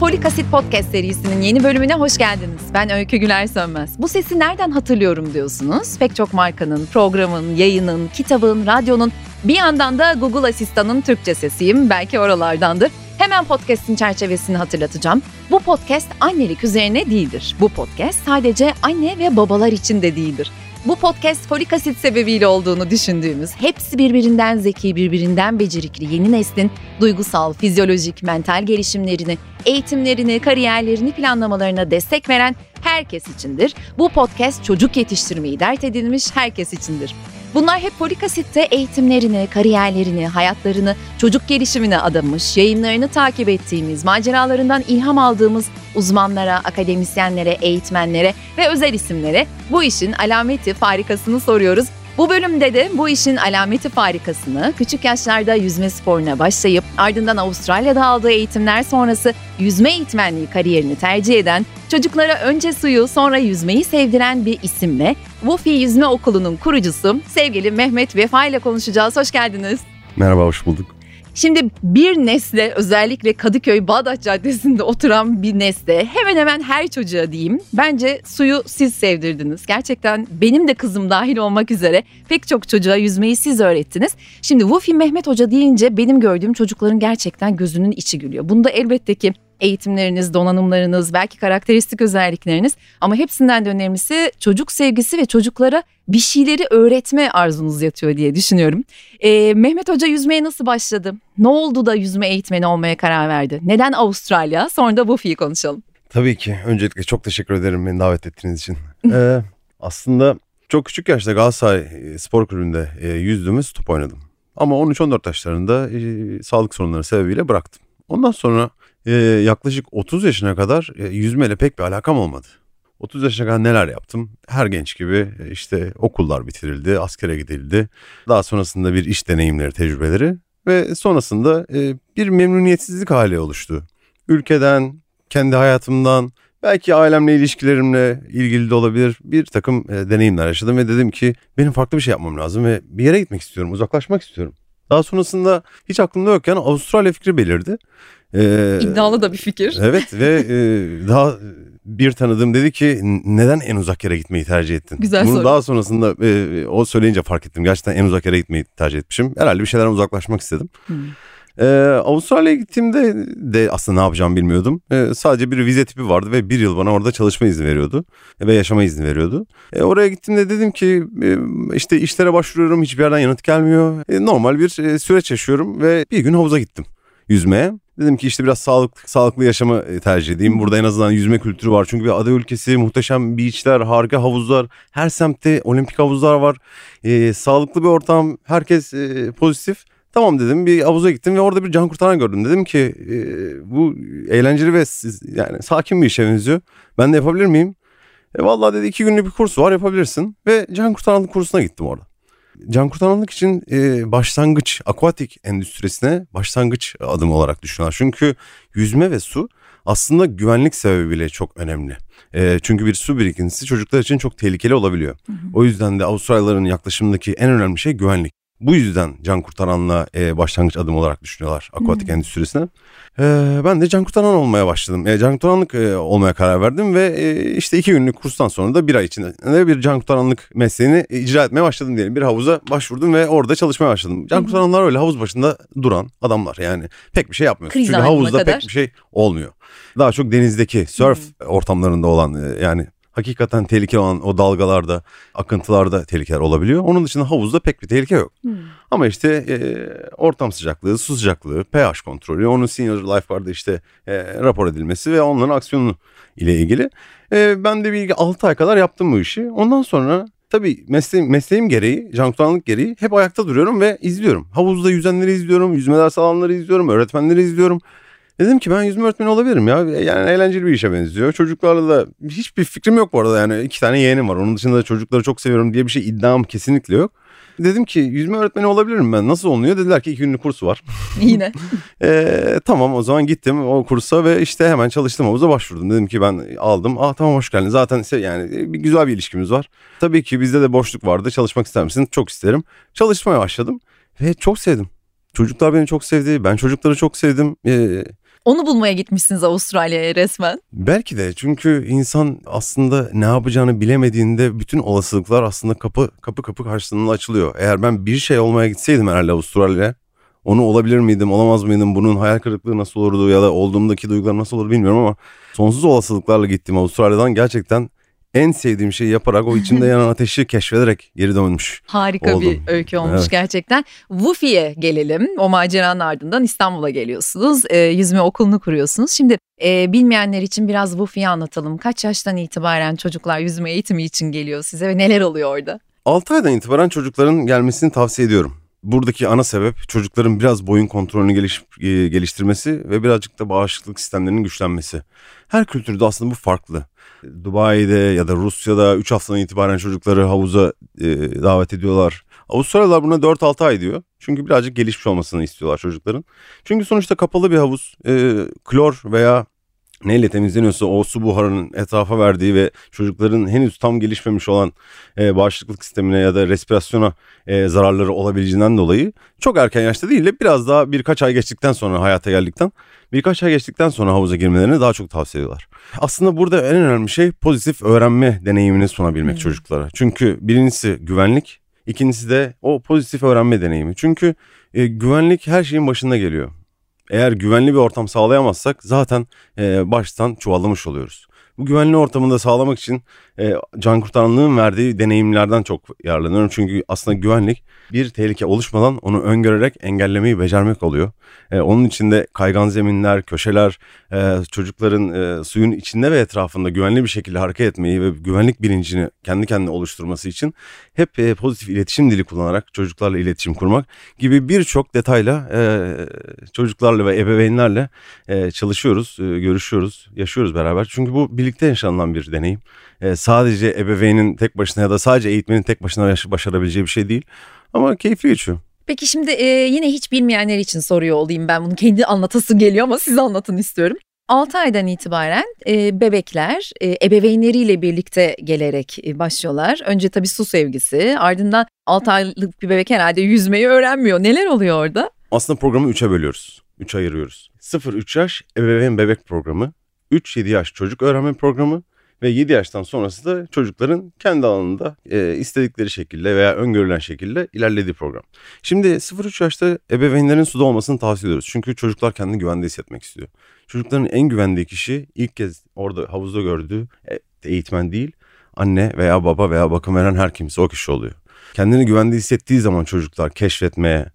Folik Asit Podcast serisinin yeni bölümüne hoş geldiniz. Ben Öykü Güler Sönmez. Bu sesi nereden hatırlıyorum diyorsunuz? Pek çok markanın, programın, yayının, kitabın, radyonun bir yandan da Google Asistan'ın Türkçe sesiyim. Belki oralardandır. Hemen podcast'in çerçevesini hatırlatacağım. Bu podcast annelik üzerine değildir. Bu podcast sadece anne ve babalar için de değildir. Bu podcast folik asit sebebiyle olduğunu düşündüğümüz, hepsi birbirinden zeki, birbirinden becerikli yeni neslin duygusal, fizyolojik, mental gelişimlerini, eğitimlerini, kariyerlerini planlamalarına destek veren herkes içindir. Bu podcast çocuk yetiştirmeyi dert edilmiş herkes içindir. Bunlar hep folik asitte eğitimlerini, kariyerlerini, hayatlarını, çocuk gelişimine adamış, yayınlarını takip ettiğimiz, maceralarından ilham aldığımız uzmanlara, akademisyenlere, eğitmenlere ve özel isimlere bu işin alameti farikasını soruyoruz. Bu bölümde de bu işin alameti farikasını küçük yaşlarda yüzme sporuna başlayıp ardından Avustralya'da aldığı eğitimler sonrası yüzme eğitmenliği kariyerini tercih eden, çocuklara önce suyu sonra yüzmeyi sevdiren bir isimle Wufi Yüzme Okulu'nun kurucusu sevgili Mehmet Vefa ile konuşacağız. Hoş geldiniz. Merhaba, hoş bulduk. Şimdi bir nesle özellikle Kadıköy Bağdat Caddesi'nde oturan bir nesle hemen hemen her çocuğa diyeyim. Bence suyu siz sevdirdiniz. Gerçekten benim de kızım dahil olmak üzere pek çok çocuğa yüzmeyi siz öğrettiniz. Şimdi Wufi Mehmet Hoca deyince benim gördüğüm çocukların gerçekten gözünün içi gülüyor. Bunda elbette ki eğitimleriniz, donanımlarınız, belki karakteristik özellikleriniz ama hepsinden de önemlisi çocuk sevgisi ve çocuklara bir şeyleri öğretme arzunuz yatıyor diye düşünüyorum. Ee, Mehmet Hoca yüzmeye nasıl başladı? Ne oldu da yüzme eğitmeni olmaya karar verdi? Neden Avustralya? Sonra da Buffy'yi konuşalım. Tabii ki. Öncelikle çok teşekkür ederim beni davet ettiğiniz için. ee, aslında çok küçük yaşta Galatasaray e, Spor Kulübü'nde e, yüzdüğümüz top oynadım. Ama 13-14 yaşlarında e, sağlık sorunları sebebiyle bıraktım. Ondan sonra e, yaklaşık 30 yaşına kadar e, yüzmeyle pek bir alakam olmadı. 30 yaşına kadar neler yaptım? Her genç gibi e, işte okullar bitirildi, askere gidildi. Daha sonrasında bir iş deneyimleri, tecrübeleri ve sonrasında e, bir memnuniyetsizlik hali oluştu. Ülkeden, kendi hayatımdan, belki ailemle ilişkilerimle ilgili de olabilir bir takım e, deneyimler yaşadım ve dedim ki benim farklı bir şey yapmam lazım ve bir yere gitmek istiyorum, uzaklaşmak istiyorum. Daha sonrasında hiç aklımda yokken Avustralya fikri belirdi. Ee, İddialı da bir fikir. Evet ve e, daha bir tanıdığım dedi ki neden en uzak yere gitmeyi tercih ettin? Güzel Bunu soru. daha sonrasında e, o söyleyince fark ettim. Gerçekten en uzak yere gitmeyi tercih etmişim. Herhalde bir şeylerden uzaklaşmak istedim. Hmm. Ee, Avustralya'ya gittiğimde de aslında ne yapacağımı bilmiyordum. Ee, sadece bir vize tipi vardı ve bir yıl bana orada çalışma izni veriyordu ve yaşama izni veriyordu. Ee, oraya gittiğimde dedim ki e, işte işlere başvuruyorum hiçbir yerden yanıt gelmiyor. E, normal bir e, süreç yaşıyorum ve bir gün havuza gittim yüzmeye. Dedim ki işte biraz sağlık, sağlıklı yaşamı e, tercih edeyim. Burada en azından yüzme kültürü var. Çünkü bir ada ülkesi, muhteşem beachler, harika havuzlar. Her semtte olimpik havuzlar var. E, sağlıklı bir ortam, herkes e, pozitif. Tamam dedim bir havuza gittim ve orada bir can kurtaran gördüm. Dedim ki e, bu eğlenceli ve yani sakin bir işe benziyor. Ben de yapabilir miyim? E, vallahi dedi iki günlük bir kurs var yapabilirsin. Ve can kurtaranlık kursuna gittim orada. Can kurtaranlık için e, başlangıç, aquatik endüstrisine başlangıç adım olarak düşünüyorlar. Çünkü yüzme ve su aslında güvenlik sebebiyle çok önemli. E, çünkü bir su birikintisi çocuklar için çok tehlikeli olabiliyor. Hı hı. O yüzden de Avustralyalıların yaklaşımındaki en önemli şey güvenlik. Bu yüzden can kurtaranla e, başlangıç adım olarak düşünüyorlar akvatik hmm. endüstrisine. E, ben de can kurtaran olmaya başladım. E, can kurtaranlık e, olmaya karar verdim ve e, işte iki günlük kurstan sonra da bir ay içinde bir can kurtaranlık mesleğini icra etmeye başladım diyelim. Bir havuza başvurdum ve orada çalışmaya başladım. Can kurtaranlar öyle havuz başında duran adamlar yani pek bir şey yapmıyor. Çünkü havuzda kadar. pek bir şey olmuyor. Daha çok denizdeki surf hmm. ortamlarında olan e, yani hakikaten tehlikeli olan o dalgalarda, akıntılarda tehlikeler olabiliyor. Onun dışında havuzda pek bir tehlike yok. Hmm. Ama işte e, ortam sıcaklığı, su sıcaklığı, pH kontrolü, onun senior lifeguard'da işte e, rapor edilmesi ve onların aksiyonu ile ilgili. E, ben de bir 6 ay kadar yaptım bu işi. Ondan sonra Tabii mesleğim, mesleğim gereği, jankutanlık gereği hep ayakta duruyorum ve izliyorum. Havuzda yüzenleri izliyorum, yüzme ders alanları izliyorum, öğretmenleri izliyorum. Dedim ki ben yüzme öğretmeni olabilirim ya. Yani eğlenceli bir işe benziyor. Çocuklarla da hiçbir fikrim yok bu arada yani iki tane yeğenim var. Onun dışında da çocukları çok seviyorum diye bir şey iddiam kesinlikle yok. Dedim ki yüzme öğretmeni olabilirim ben. Nasıl olunuyor? Dediler ki iki günlük kursu var. Yine. e, tamam o zaman gittim o kursa ve işte hemen çalıştım havuza başvurdum. Dedim ki ben aldım. Aa tamam hoş geldin. Zaten yani bir güzel bir ilişkimiz var. Tabii ki bizde de boşluk vardı. Çalışmak ister misin? Çok isterim. Çalışmaya başladım ve çok sevdim. Çocuklar beni çok sevdi. Ben çocukları çok sevdim. Ee, Onu bulmaya gitmişsiniz Avustralya'ya resmen. Belki de çünkü insan aslında ne yapacağını bilemediğinde bütün olasılıklar aslında kapı kapı kapı karşısında açılıyor. Eğer ben bir şey olmaya gitseydim herhalde Avustralya'ya onu olabilir miydim, olamaz mıydım, bunun hayal kırıklığı nasıl olurdu ya da olduğumdaki duygular nasıl olur bilmiyorum ama sonsuz olasılıklarla gittim Avustralya'dan gerçekten en sevdiğim şeyi yaparak o içimde yanan ateşi keşfederek geri dönmüş. Harika oldum. bir öykü olmuş Evet. gerçekten. Wufi'ye gelelim. O maceranın ardından İstanbul'a geliyorsunuz. E, yüzme okulunu kuruyorsunuz. Şimdi e, bilmeyenler için biraz Wufi'yi anlatalım. Kaç yaştan itibaren çocuklar yüzme eğitimi için geliyor size ve neler oluyor orada? 6 aydan itibaren çocukların gelmesini tavsiye ediyorum. Buradaki ana sebep çocukların biraz boyun kontrolünü geliş, e, geliştirmesi ve birazcık da bağışıklık sistemlerinin güçlenmesi. Her kültürde aslında bu farklı. Dubai'de ya da Rusya'da 3 haftadan itibaren çocukları havuza e, davet ediyorlar. Avustralyalılar buna 4-6 ay diyor. Çünkü birazcık gelişmiş olmasını istiyorlar çocukların. Çünkü sonuçta kapalı bir havuz, e, klor veya neyle temizleniyorsa o su buharının etrafa verdiği ve çocukların henüz tam gelişmemiş olan e, bağışıklık sistemine ya da respirasyona e, zararları olabileceğinden dolayı çok erken yaşta değil de biraz daha birkaç ay geçtikten sonra hayata geldikten birkaç ay geçtikten sonra havuza girmelerini daha çok tavsiye ediyorlar. Aslında burada en önemli şey pozitif öğrenme deneyimini sunabilmek Hmm. çocuklara. Çünkü birincisi güvenlik, ikincisi de o pozitif öğrenme deneyimi. Çünkü e, güvenlik her şeyin başında geliyor. Eğer güvenli bir ortam sağlayamazsak zaten e, baştan çuvallamış oluyoruz. Bu güvenli ortamını da sağlamak için e, can kurtaranlığın verdiği deneyimlerden çok yararlanıyorum. Çünkü aslında güvenlik bir tehlike oluşmadan onu öngörerek engellemeyi becermek oluyor. E, onun içinde kaygan zeminler, köşeler, e, çocukların e, suyun içinde ve etrafında güvenli bir şekilde hareket etmeyi ve güvenlik bilincini kendi kendine oluşturması için hep e, pozitif iletişim dili kullanarak çocuklarla iletişim kurmak gibi birçok detayla e, çocuklarla ve ebeveynlerle e, çalışıyoruz, e, görüşüyoruz, yaşıyoruz beraber. Çünkü bu birlikte yaşanılan bir deneyim. E, sadece ebeveynin tek başına ya da sadece eğitmenin tek başına başarabileceği bir şey değil. Ama keyifli geçiyor. Peki şimdi e, yine hiç bilmeyenler için soruyor olayım ben bunu kendi anlatası geliyor ama siz anlatın istiyorum. 6 aydan itibaren e, bebekler e, ebeveynleriyle birlikte gelerek e, başlıyorlar. Önce tabii su sevgisi ardından 6 aylık bir bebek herhalde yüzmeyi öğrenmiyor. Neler oluyor orada? Aslında programı 3'e bölüyoruz. 3 ayırıyoruz. 0-3 yaş ebeveyn bebek programı, 3-7 yaş çocuk öğrenme programı ve 7 yaştan sonrası da çocukların kendi alanında e, istedikleri şekilde veya öngörülen şekilde ilerlediği program. Şimdi 0-3 yaşta ebeveynlerin suda olmasını tavsiye ediyoruz. Çünkü çocuklar kendini güvende hissetmek istiyor. Çocukların en güvendiği kişi ilk kez orada havuzda gördüğü e, eğitmen değil, anne veya baba veya bakım veren her kimse o kişi oluyor. Kendini güvende hissettiği zaman çocuklar keşfetmeye,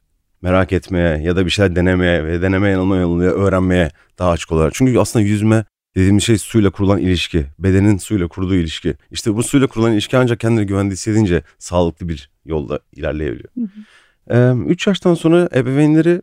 merak etmeye ya da bir şeyler denemeye ve deneme yanılma yoluyla öğrenmeye daha açık oluyorlar. Çünkü aslında yüzme dediğimiz şey suyla kurulan ilişki, bedenin suyla kurduğu ilişki. İşte bu suyla kurulan ilişki ancak kendini güvende hissedince sağlıklı bir yolda ilerleyebiliyor. 3 yaştan sonra ebeveynleri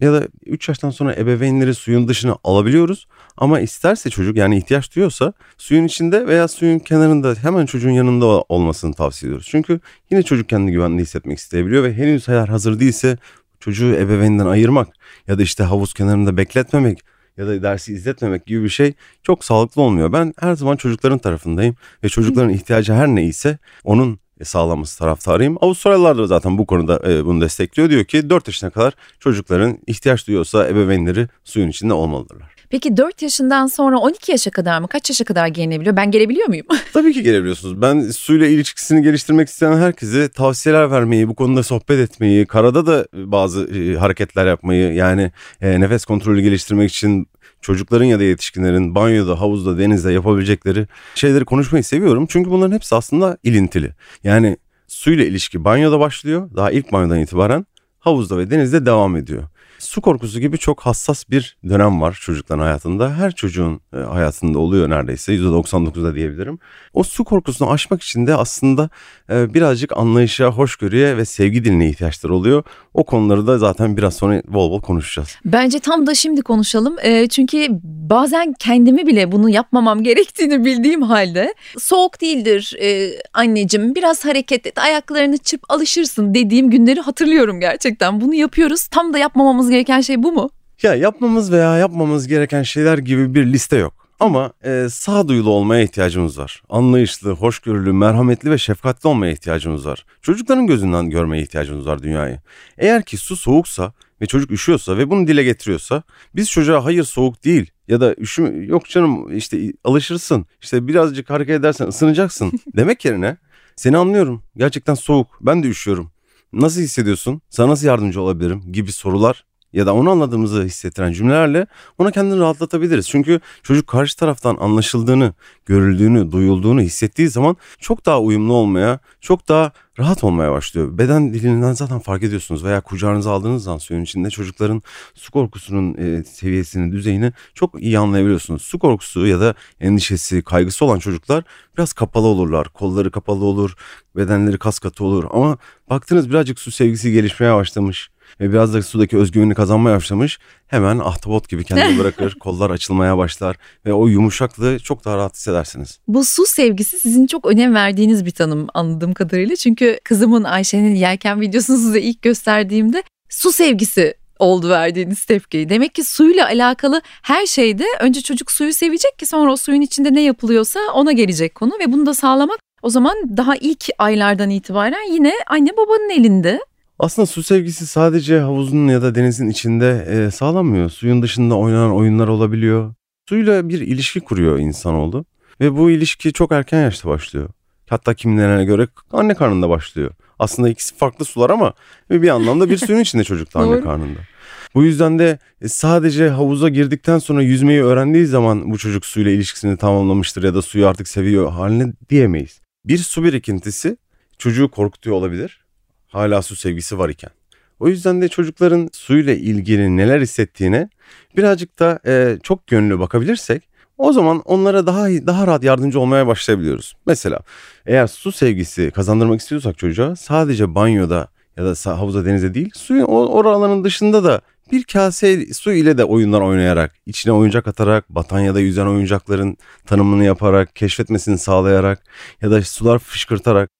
ya da 3 yaştan sonra ebeveynleri suyun dışına alabiliyoruz. Ama isterse çocuk yani ihtiyaç duyuyorsa suyun içinde veya suyun kenarında hemen çocuğun yanında olmasını tavsiye ediyoruz. Çünkü yine çocuk kendini güvende hissetmek isteyebiliyor ve henüz eğer hazır değilse çocuğu ebeveynden ayırmak ya da işte havuz kenarında bekletmemek ya da dersi izletmemek gibi bir şey çok sağlıklı olmuyor. Ben her zaman çocukların tarafındayım ve çocukların ihtiyacı her neyse onun sağlaması taraftarıyım. Avustralyalılar da zaten bu konuda e, bunu destekliyor. Diyor ki 4 yaşına kadar çocukların ihtiyaç duyuyorsa ebeveynleri suyun içinde olmalıdırlar. Peki 4 yaşından sonra 12 yaşa kadar mı? Kaç yaşa kadar gelinebiliyor? Ben gelebiliyor muyum? Tabii ki gelebiliyorsunuz. Ben suyla ilişkisini geliştirmek isteyen herkese tavsiyeler vermeyi, bu konuda sohbet etmeyi, karada da bazı e, hareketler yapmayı yani e, nefes kontrolü geliştirmek için çocukların ya da yetişkinlerin banyoda, havuzda, denizde yapabilecekleri şeyleri konuşmayı seviyorum. Çünkü bunların hepsi aslında ilintili. Yani suyla ilişki banyoda başlıyor. Daha ilk banyodan itibaren havuzda ve denizde devam ediyor. Su korkusu gibi çok hassas bir dönem var çocukların hayatında. Her çocuğun e, hayatında oluyor neredeyse %99'da diyebilirim. O su korkusunu aşmak için de aslında e, birazcık anlayışa, hoşgörüye ve sevgi diline ihtiyaçları oluyor. O konuları da zaten biraz sonra bol bol konuşacağız. Bence tam da şimdi konuşalım. E, çünkü bazen kendimi bile bunu yapmamam gerektiğini bildiğim halde soğuk değildir anneciğim biraz hareket et ayaklarını çırp alışırsın dediğim günleri hatırlıyorum gerçekten. Bunu yapıyoruz. Tam da yapmamamız gereken şey bu mu? Ya yapmamız veya yapmamamız gereken şeyler gibi bir liste yok. Ama e, sağduyulu olmaya ihtiyacımız var. Anlayışlı, hoşgörülü, merhametli ve şefkatli olmaya ihtiyacımız var. Çocukların gözünden görmeye ihtiyacımız var dünyayı. Eğer ki su soğuksa ve çocuk üşüyorsa ve bunu dile getiriyorsa biz çocuğa hayır soğuk değil ya da üşüm yok canım işte alışırsın işte birazcık hareket edersen ısınacaksın demek yerine seni anlıyorum gerçekten soğuk ben de üşüyorum nasıl hissediyorsun sana nasıl yardımcı olabilirim gibi sorular ya da onu anladığımızı hissettiren cümlelerle ona kendini rahatlatabiliriz. Çünkü çocuk karşı taraftan anlaşıldığını, görüldüğünü, duyulduğunu hissettiği zaman çok daha uyumlu olmaya, çok daha rahat olmaya başlıyor. Beden dilinden zaten fark ediyorsunuz veya kucağınıza aldığınız zaman suyun içinde çocukların su korkusunun e, seviyesini, düzeyini çok iyi anlayabiliyorsunuz. Su korkusu ya da endişesi, kaygısı olan çocuklar biraz kapalı olurlar. Kolları kapalı olur, bedenleri kas katı olur ama baktınız birazcık su sevgisi gelişmeye başlamış ve biraz da sudaki özgüvenini kazanmaya başlamış. Hemen ahtapot gibi kendini bırakır, kollar açılmaya başlar ve o yumuşaklığı çok daha rahat hissedersiniz. Bu su sevgisi sizin çok önem verdiğiniz bir tanım anladığım kadarıyla. Çünkü kızımın Ayşe'nin yelken videosunu size ilk gösterdiğimde su sevgisi oldu verdiğiniz tepki. Demek ki suyla alakalı her şeyde önce çocuk suyu sevecek ki sonra o suyun içinde ne yapılıyorsa ona gelecek konu ve bunu da sağlamak o zaman daha ilk aylardan itibaren yine anne babanın elinde. Aslında su sevgisi sadece havuzun ya da denizin içinde e, sağlanmıyor. Suyun dışında oynanan oyunlar olabiliyor. Suyla bir ilişki kuruyor insanoğlu. Ve bu ilişki çok erken yaşta başlıyor. Hatta kimilerine göre anne karnında başlıyor. Aslında ikisi farklı sular ama bir anlamda bir suyun içinde çocuk da anne karnında. Bu yüzden de e, sadece havuza girdikten sonra yüzmeyi öğrendiği zaman bu çocuk suyla ilişkisini tamamlamıştır ya da suyu artık seviyor haline diyemeyiz. Bir su birikintisi çocuğu korkutuyor olabilir hala su sevgisi var iken. O yüzden de çocukların suyla ilgili neler hissettiğine birazcık da e, çok yönlü bakabilirsek o zaman onlara daha daha rahat yardımcı olmaya başlayabiliyoruz. Mesela eğer su sevgisi kazandırmak istiyorsak çocuğa sadece banyoda ya da havuza denize değil suyun oraların dışında da bir kase su ile de oyunlar oynayarak, içine oyuncak atarak, batanyada yüzen oyuncakların tanımını yaparak, keşfetmesini sağlayarak ya da sular fışkırtarak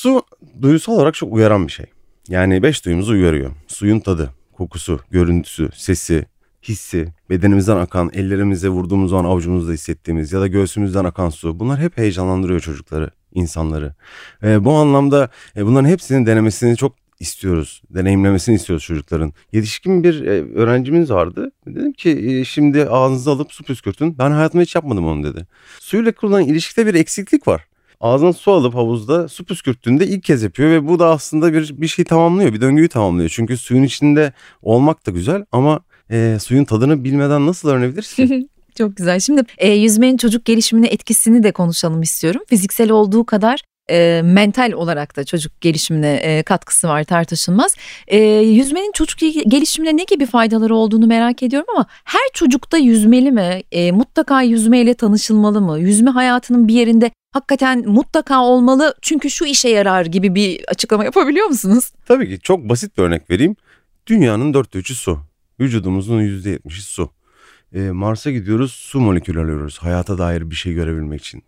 Su duyusal olarak çok uyaran bir şey. Yani beş duyumuzu uyarıyor. Suyun tadı, kokusu, görüntüsü, sesi, hissi, bedenimizden akan, ellerimize vurduğumuz zaman avucumuzda hissettiğimiz ya da göğsümüzden akan su. Bunlar hep heyecanlandırıyor çocukları, insanları. E, bu anlamda e, bunların hepsinin denemesini çok istiyoruz. Deneyimlemesini istiyoruz çocukların. Yetişkin bir e, öğrencimiz vardı. Dedim ki e, şimdi ağzınızı alıp su püskürtün. Ben hayatımda hiç yapmadım onu dedi. Suyla kurulan ilişkide bir eksiklik var ağzına su alıp havuzda su püskürttüğünde ilk kez yapıyor ve bu da aslında bir bir şey tamamlıyor, bir döngüyü tamamlıyor. Çünkü suyun içinde olmak da güzel ama e, suyun tadını bilmeden nasıl öğrenebilirsin? Çok güzel. Şimdi e, yüzmenin çocuk gelişimine etkisini de konuşalım istiyorum. Fiziksel olduğu kadar e, mental olarak da çocuk gelişimine e, katkısı var tartışılmaz. E, yüzmenin çocuk gelişimine ne gibi faydaları olduğunu merak ediyorum ama her çocukta yüzmeli mi? E, mutlaka yüzmeyle tanışılmalı mı? Yüzme hayatının bir yerinde hakikaten mutlaka olmalı çünkü şu işe yarar gibi bir açıklama yapabiliyor musunuz? Tabii ki çok basit bir örnek vereyim. Dünyanın dörtte üçü su. Vücudumuzun yüzde yetmişi su. E, Mars'a gidiyoruz su molekülü alıyoruz hayata dair bir şey görebilmek için.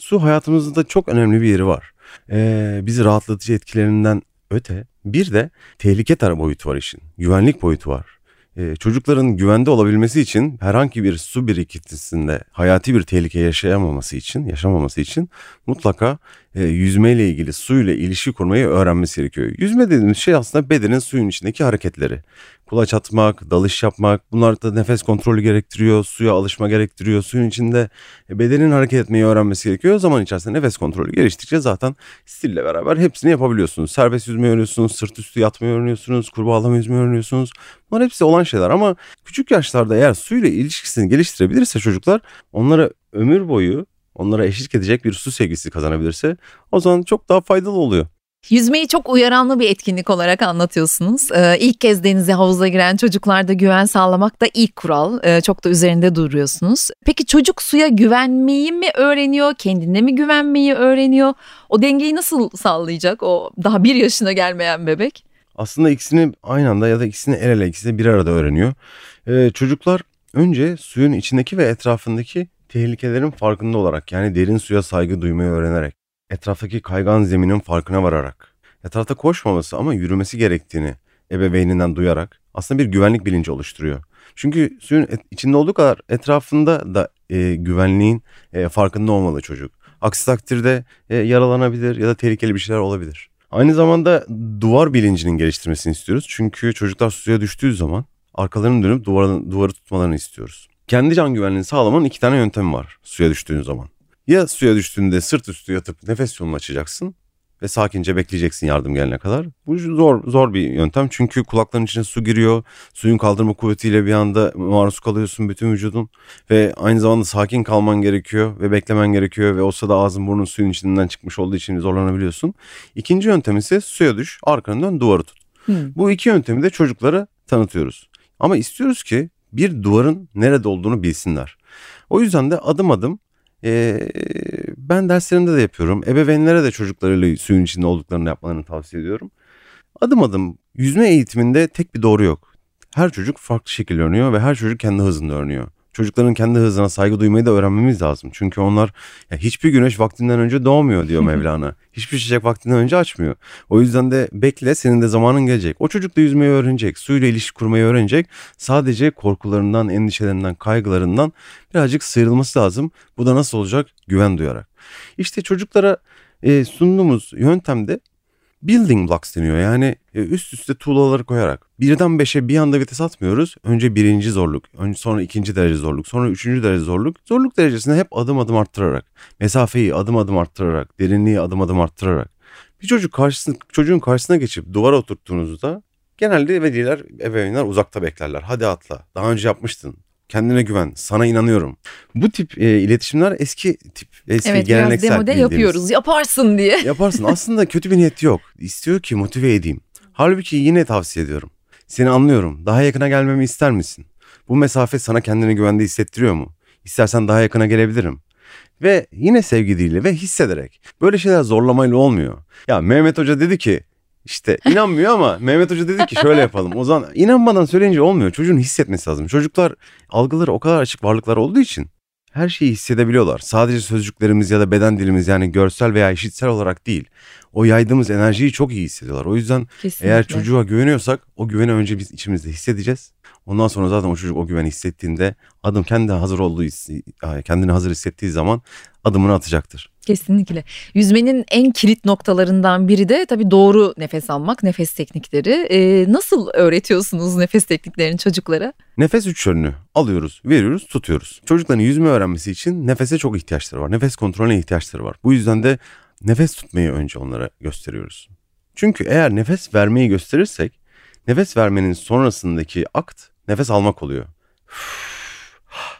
Su hayatımızda çok önemli bir yeri var. E, bizi rahatlatıcı etkilerinden öte bir de tehlike tarafı boyutu var işin. Güvenlik boyutu var. Ee, çocukların güvende olabilmesi için herhangi bir su birikintisinde hayati bir tehlike yaşayamaması için, yaşamaması için mutlaka e, yüzmeyle ilgili suyla ilişki kurmayı öğrenmesi gerekiyor. Yüzme dediğimiz şey aslında bedenin suyun içindeki hareketleri kulaç atmak, dalış yapmak bunlar da nefes kontrolü gerektiriyor, suya alışma gerektiriyor. Suyun içinde e, bedenin hareket etmeyi öğrenmesi gerekiyor. O zaman içerisinde nefes kontrolü geliştikçe zaten stille beraber hepsini yapabiliyorsunuz. Serbest yüzme öğreniyorsunuz, sırt üstü yatmayı öğreniyorsunuz, kurbağalama yüzme öğreniyorsunuz. Bunlar hepsi olan şeyler ama küçük yaşlarda eğer suyla ilişkisini geliştirebilirse çocuklar onlara ömür boyu onlara eşlik edecek bir su sevgisi kazanabilirse o zaman çok daha faydalı oluyor. Yüzmeyi çok uyaranlı bir etkinlik olarak anlatıyorsunuz. Ee, ilk kez denize havuza giren çocuklarda güven sağlamak da ilk kural. Ee, çok da üzerinde duruyorsunuz. Peki çocuk suya güvenmeyi mi öğreniyor? Kendine mi güvenmeyi öğreniyor? O dengeyi nasıl sağlayacak o daha bir yaşına gelmeyen bebek? Aslında ikisini aynı anda ya da ikisini el ele ikisini bir arada öğreniyor. Ee, çocuklar önce suyun içindeki ve etrafındaki tehlikelerin farkında olarak yani derin suya saygı duymayı öğrenerek etraftaki kaygan zeminin farkına vararak, etrafta koşmaması ama yürümesi gerektiğini ebeveyninden duyarak aslında bir güvenlik bilinci oluşturuyor. Çünkü suyun içinde olduğu kadar etrafında da e, güvenliğin e, farkında olmalı çocuk. Aksi takdirde e, yaralanabilir ya da tehlikeli bir şeyler olabilir. Aynı zamanda duvar bilincinin geliştirmesini istiyoruz. Çünkü çocuklar suya düştüğü zaman arkalarını dönüp duvarı, duvarı tutmalarını istiyoruz. Kendi can güvenliğini sağlamanın iki tane yöntemi var suya düştüğün zaman. Ya suya düştüğünde sırt üstü yatıp nefes yolunu açacaksın ve sakince bekleyeceksin yardım gelene kadar. Bu zor zor bir yöntem çünkü kulakların içine su giriyor. Suyun kaldırma kuvvetiyle bir anda maruz kalıyorsun bütün vücudun ve aynı zamanda sakin kalman gerekiyor ve beklemen gerekiyor ve o sırada ağzın burnun suyun içinden çıkmış olduğu için zorlanabiliyorsun. İkinci yöntem ise suya düş, arkanı dön, duvarı tut. Hmm. Bu iki yöntemi de çocuklara tanıtıyoruz. Ama istiyoruz ki bir duvarın nerede olduğunu bilsinler. O yüzden de adım adım e, ben derslerimde de yapıyorum. Ebeveynlere de çocuklarıyla suyun içinde olduklarını yapmalarını tavsiye ediyorum. Adım adım yüzme eğitiminde tek bir doğru yok. Her çocuk farklı şekilde öğreniyor ve her çocuk kendi hızında öğreniyor. Çocukların kendi hızına saygı duymayı da öğrenmemiz lazım. Çünkü onlar ya hiçbir güneş vaktinden önce doğmuyor diyor Mevlana. hiçbir çiçek vaktinden önce açmıyor. O yüzden de bekle senin de zamanın gelecek. O çocuk da yüzmeyi öğrenecek. Suyla ilişki kurmayı öğrenecek. Sadece korkularından, endişelerinden, kaygılarından birazcık sıyrılması lazım. Bu da nasıl olacak? Güven duyarak. İşte çocuklara e, sunduğumuz yöntemde building blocks deniyor. Yani e, üst üste tuğlaları koyarak birden beşe bir anda vites atmıyoruz. Önce birinci zorluk, önce sonra ikinci derece zorluk, sonra üçüncü derece zorluk. Zorluk derecesini hep adım adım arttırarak, mesafeyi adım adım arttırarak, derinliği adım adım arttırarak. Bir çocuk karşısına, çocuğun karşısına geçip duvara oturttuğunuzda genelde veliler, ebeveynler uzakta beklerler. Hadi atla, daha önce yapmıştın, kendine güven, sana inanıyorum. Bu tip e, iletişimler eski tip, eski evet, geleneksel. Evet biraz yapıyoruz, yaparsın diye. Yaparsın. Aslında kötü bir niyeti yok. İstiyor ki motive edeyim. Halbuki yine tavsiye ediyorum. Seni anlıyorum. Daha yakına gelmemi ister misin? Bu mesafe sana kendine güvende hissettiriyor mu? İstersen daha yakına gelebilirim. Ve yine sevgi diliyle ve hissederek. Böyle şeyler zorlamayla olmuyor. Ya Mehmet Hoca dedi ki işte inanmıyor ama Mehmet Hoca dedi ki şöyle yapalım. O inanmadan söyleyince olmuyor. Çocuğun hissetmesi lazım. Çocuklar algıları o kadar açık varlıklar olduğu için her şeyi hissedebiliyorlar. Sadece sözcüklerimiz ya da beden dilimiz yani görsel veya işitsel olarak değil. O yaydığımız enerjiyi çok iyi hissediyorlar. O yüzden Kesinlikle. eğer çocuğa güveniyorsak o güveni önce biz içimizde hissedeceğiz. Ondan sonra zaten o çocuk o güveni hissettiğinde adım kendi hazır olduğu kendini hazır hissettiği zaman adımını atacaktır. Kesinlikle. Yüzmenin en kilit noktalarından biri de tabii doğru nefes almak, nefes teknikleri. Ee, nasıl öğretiyorsunuz nefes tekniklerini çocuklara? Nefes üç yönlü. Alıyoruz, veriyoruz, tutuyoruz. Çocukların yüzme öğrenmesi için nefese çok ihtiyaçları var. Nefes kontrolüne ihtiyaçları var. Bu yüzden de nefes tutmayı önce onlara gösteriyoruz. Çünkü eğer nefes vermeyi gösterirsek, nefes vermenin sonrasındaki akt nefes almak oluyor.